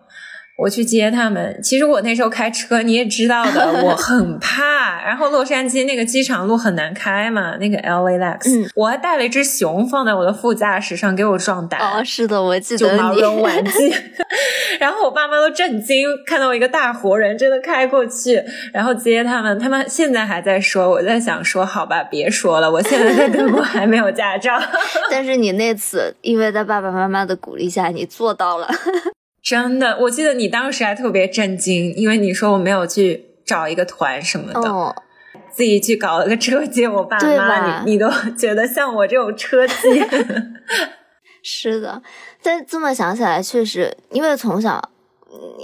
我去接他们，其实我那时候开车你也知道的，我很 [LAUGHS] 怕。然后洛杉矶那个机场路很难开嘛，那个 LAX，我还带了一只熊放在我的副驾驶上给我壮胆。哦，是的，我记得就毛绒玩具。[LAUGHS] 然后我爸妈都震惊，看到一个大活人真的开过去，然后接他们。他们现在还在说，我在想说，好吧，别说了，我现在在德国 [LAUGHS] 还没有驾照。但是你那次因为在爸爸妈妈的鼓励下，你做到了。真的，我记得你当时还特别震惊，因为你说我没有去找一个团什么的，自己去搞了个车接我爸妈，你你都觉得像我这种车技。[LAUGHS] 是的，但这么想起来，确实，因为从小。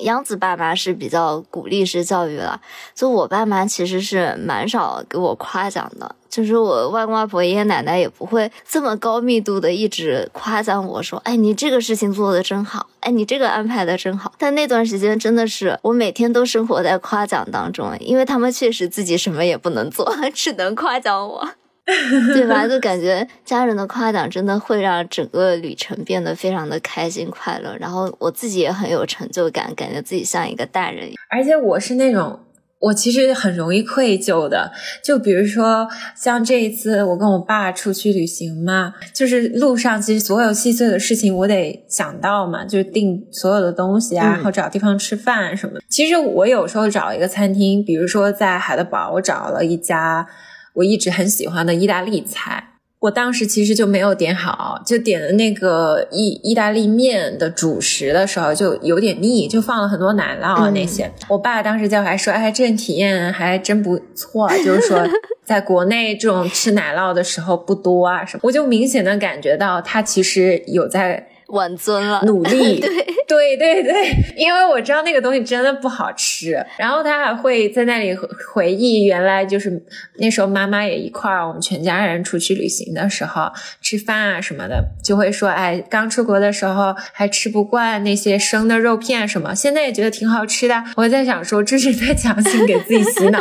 杨子爸妈是比较鼓励式教育了，就我爸妈其实是蛮少给我夸奖的，就是我外公外婆、爷爷奶奶也不会这么高密度的一直夸奖我说，哎，你这个事情做的真好，哎，你这个安排的真好。但那段时间真的是我每天都生活在夸奖当中，因为他们确实自己什么也不能做，[LAUGHS] 只能夸奖我。[LAUGHS] 对吧？就感觉家人的夸奖真的会让整个旅程变得非常的开心快乐，然后我自己也很有成就感，感觉自己像一个大人。而且我是那种，我其实很容易愧疚的。就比如说像这一次我跟我爸出去旅行嘛，就是路上其实所有细碎的事情我得想到嘛，就是订所有的东西啊，然后找地方吃饭什么的。其实我有时候找一个餐厅，比如说在海德堡，我找了一家。我一直很喜欢的意大利菜，我当时其实就没有点好，就点了那个意意大利面的主食的时候就有点腻，就放了很多奶酪啊那些。我爸当时就还说：“哎，这体验还真不错，[LAUGHS] 就是说在国内这种吃奶酪的时候不多啊什么。”我就明显的感觉到他其实有在。挽尊了，努力，[LAUGHS] 对对对对，因为我知道那个东西真的不好吃。然后他还会在那里回忆，原来就是那时候妈妈也一块儿，我们全家人出去旅行的时候吃饭啊什么的，就会说，哎，刚出国的时候还吃不惯那些生的肉片什么，现在也觉得挺好吃的。我在想说，这是在强行给自己洗脑。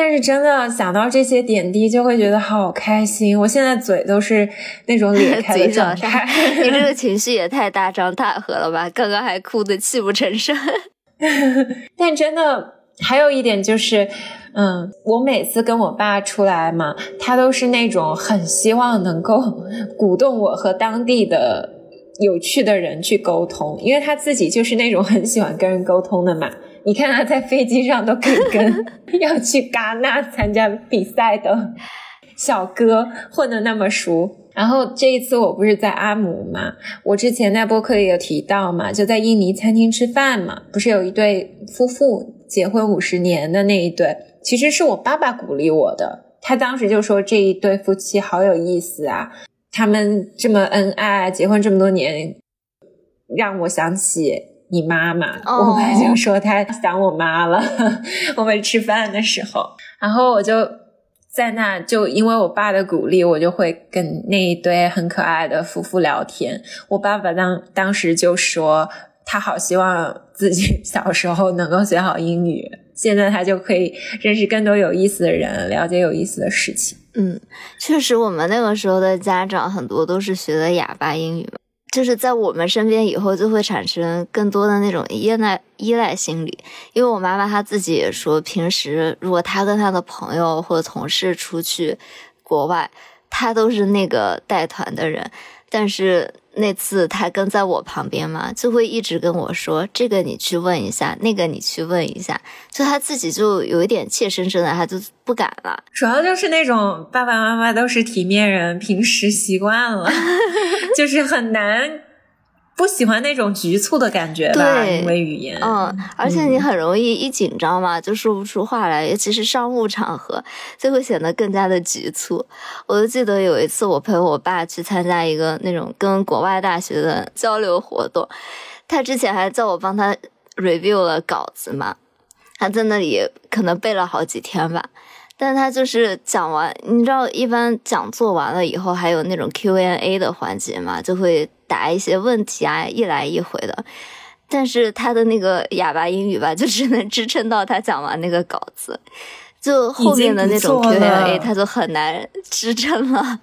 但是真的想到这些点滴，就会觉得好开心。我现在嘴都是那种咧 [LAUGHS] 开的状态。[LAUGHS] [LAUGHS] 你这个情绪也太大张大合了吧？刚刚还哭得泣不成声。但真的还有一点就是，嗯，我每次跟我爸出来嘛，他都是那种很希望能够鼓动我和当地的有趣的人去沟通，因为他自己就是那种很喜欢跟人沟通的嘛。你看他在飞机上都可以跟 [LAUGHS] 要去戛纳参加比赛的小哥混得那么熟，然后这一次我不是在阿姆嘛，我之前在播客里有提到嘛，就在印尼餐厅吃饭嘛，不是有一对夫妇结婚五十年的那一对，其实是我爸爸鼓励我的，他当时就说这一对夫妻好有意思啊，他们这么恩爱，结婚这么多年，让我想起。你妈妈，我爸就说他想我妈了。[LAUGHS] 我们吃饭的时候，然后我就在那，就因为我爸的鼓励，我就会跟那一对很可爱的夫妇聊天。我爸爸当当时就说，他好希望自己小时候能够学好英语，现在他就可以认识更多有意思的人，了解有意思的事情。嗯，确实，我们那个时候的家长很多都是学的哑巴英语嘛，就是在我们身边以后就会产生更多的那种依赖依赖心理。因为我妈妈她自己也说，平时如果她跟她的朋友或者同事出去国外，她都是那个带团的人，但是。那次他跟在我旁边嘛，就会一直跟我说：“这个你去问一下，那个你去问一下。”就他自己就有一点怯生生的，他就不敢了。主要就是那种爸爸妈妈都是体面人，平时习惯了，[LAUGHS] 就是很难。不喜欢那种局促的感觉吧？因为语言，嗯，而且你很容易一紧张嘛，就说不出话来，尤其是商务场合，就会显得更加的局促。我就记得有一次，我陪我爸去参加一个那种跟国外大学的交流活动，他之前还叫我帮他 review 了稿子嘛，他在那里可能背了好几天吧。但他就是讲完，你知道，一般讲座完了以后还有那种 Q&A 的环节嘛，就会答一些问题啊，一来一回的。但是他的那个哑巴英语吧，就只能支撑到他讲完那个稿子，就后面的那种 Q&A 他就很难支撑了。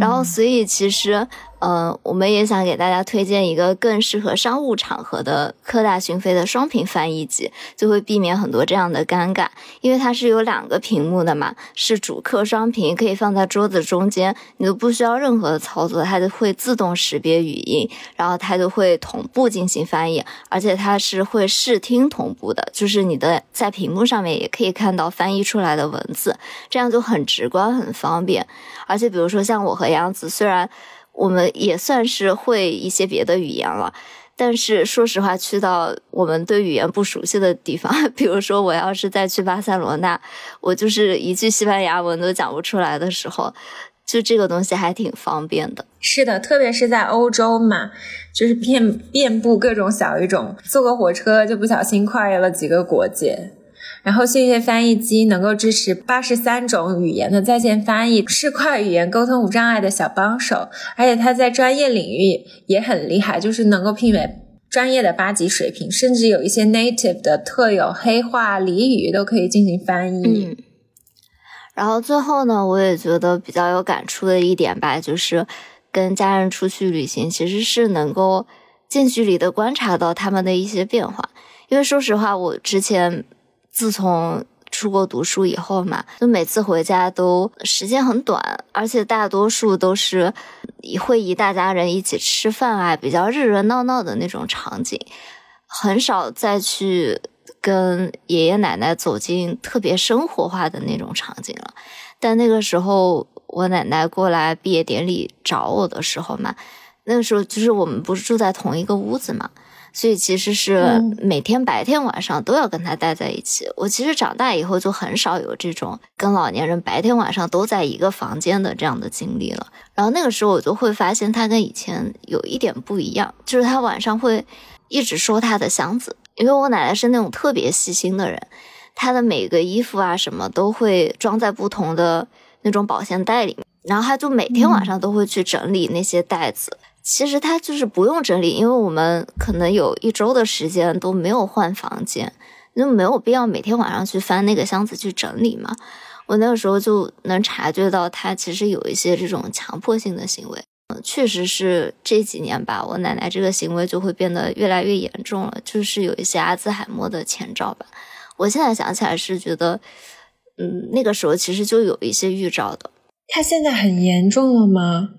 然后，所以其实。嗯，我们也想给大家推荐一个更适合商务场合的科大讯飞的双屏翻译机，就会避免很多这样的尴尬。因为它是有两个屏幕的嘛，是主客双屏，可以放在桌子中间，你都不需要任何的操作，它就会自动识别语音，然后它就会同步进行翻译，而且它是会视听同步的，就是你的在屏幕上面也可以看到翻译出来的文字，这样就很直观、很方便。而且比如说像我和杨子，虽然我们也算是会一些别的语言了，但是说实话，去到我们对语言不熟悉的地方，[LAUGHS] 比如说我要是再去巴塞罗那，我就是一句西班牙文都讲不出来的时候，就这个东西还挺方便的。是的，特别是在欧洲嘛，就是遍遍布各种小语种，坐个火车就不小心跨越了几个国界。然后讯飞翻译机能够支持八十三种语言的在线翻译，是跨语言沟通无障碍的小帮手。而且它在专业领域也很厉害，就是能够媲美专业的八级水平，甚至有一些 native 的特有黑话、俚语都可以进行翻译。嗯。然后最后呢，我也觉得比较有感触的一点吧，就是跟家人出去旅行，其实是能够近距离的观察到他们的一些变化。因为说实话，我之前。自从出国读书以后嘛，就每次回家都时间很短，而且大多数都是会一大家人一起吃饭啊，比较热热闹闹的那种场景，很少再去跟爷爷奶奶走进特别生活化的那种场景了。但那个时候，我奶奶过来毕业典礼找我的时候嘛，那个时候就是我们不是住在同一个屋子嘛。所以其实是每天白天晚上都要跟他待在一起。我其实长大以后就很少有这种跟老年人白天晚上都在一个房间的这样的经历了。然后那个时候我就会发现他跟以前有一点不一样，就是他晚上会一直收他的箱子，因为我奶奶是那种特别细心的人，她的每个衣服啊什么都会装在不同的那种保鲜袋里面，然后他就每天晚上都会去整理那些袋子。其实他就是不用整理，因为我们可能有一周的时间都没有换房间，就没有必要每天晚上去翻那个箱子去整理嘛。我那个时候就能察觉到他其实有一些这种强迫性的行为，嗯确实是这几年吧，我奶奶这个行为就会变得越来越严重了，就是有一些阿兹海默的前兆吧。我现在想起来是觉得，嗯，那个时候其实就有一些预兆的。他现在很严重了吗？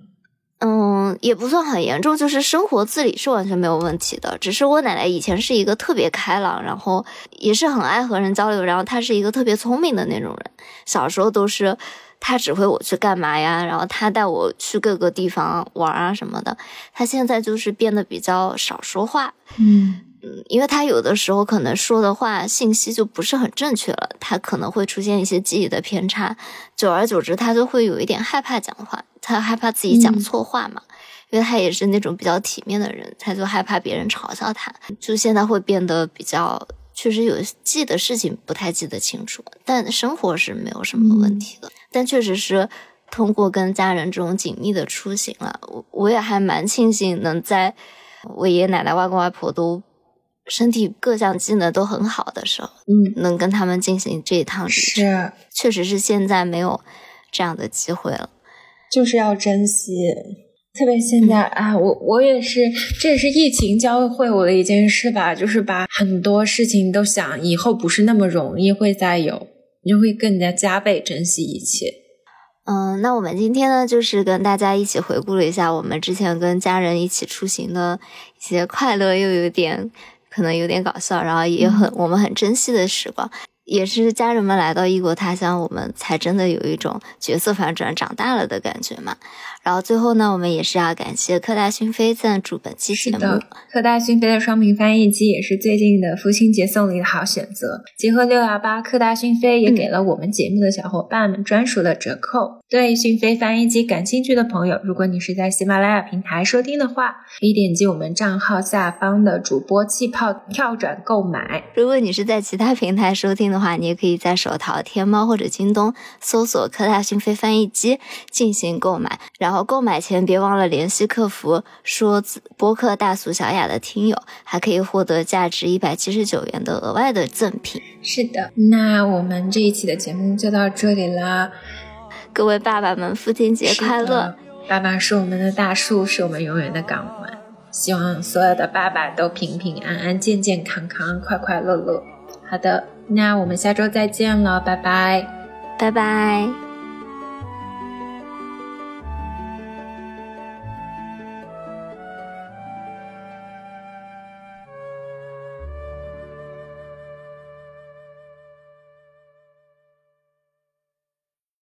嗯，也不算很严重，就是生活自理是完全没有问题的。只是我奶奶以前是一个特别开朗，然后也是很爱和人交流，然后她是一个特别聪明的那种人。小时候都是她指挥我去干嘛呀，然后她带我去各个地方玩啊什么的。她现在就是变得比较少说话，嗯。嗯，因为他有的时候可能说的话信息就不是很正确了，他可能会出现一些记忆的偏差，久而久之他就会有一点害怕讲话，他害怕自己讲错话嘛，因为他也是那种比较体面的人，他就害怕别人嘲笑他，就现在会变得比较，确实有记的事情不太记得清楚，但生活是没有什么问题的，但确实是通过跟家人这种紧密的出行了，我我也还蛮庆幸能在我爷爷奶奶、外公外婆都。身体各项机能都很好的时候，嗯，能跟他们进行这一趟旅程。是，确实是现在没有这样的机会了。就是要珍惜，特别现在啊，我我也是，这也是疫情教会我的一件事吧，就是把很多事情都想以后不是那么容易会再有，你就会更加加倍珍惜一切。嗯，那我们今天呢，就是跟大家一起回顾了一下我们之前跟家人一起出行的一些快乐，又有点可能有点搞笑，然后也很、我们很珍惜的时光。也是家人们来到异国他乡，我们才真的有一种角色反转、长大了的感觉嘛。然后最后呢，我们也是要感谢科大讯飞赞助本期节目。科大讯飞的双屏翻译机也是最近的父亲节送礼的好选择。结合六幺八，科大讯飞也给了我们节目的小伙伴们专属的折扣。对讯飞翻译机感兴趣的朋友，如果你是在喜马拉雅平台收听的话，可以点击我们账号下方的主播气泡跳转购买。如果你是在其他平台收听的话，你也可以在手淘、天猫或者京东搜索“科大讯飞翻译机”进行购买。然后购买前别忘了联系客服，说播客大俗小雅的听友，还可以获得价值一百七十九元的额外的赠品。是的，那我们这一期的节目就到这里啦。各位爸爸们，父亲节快乐！爸爸是我们的大树，是我们永远的港湾。希望所有的爸爸都平平安安、健健康康、快快乐乐。好的，那我们下周再见了，拜拜，拜拜。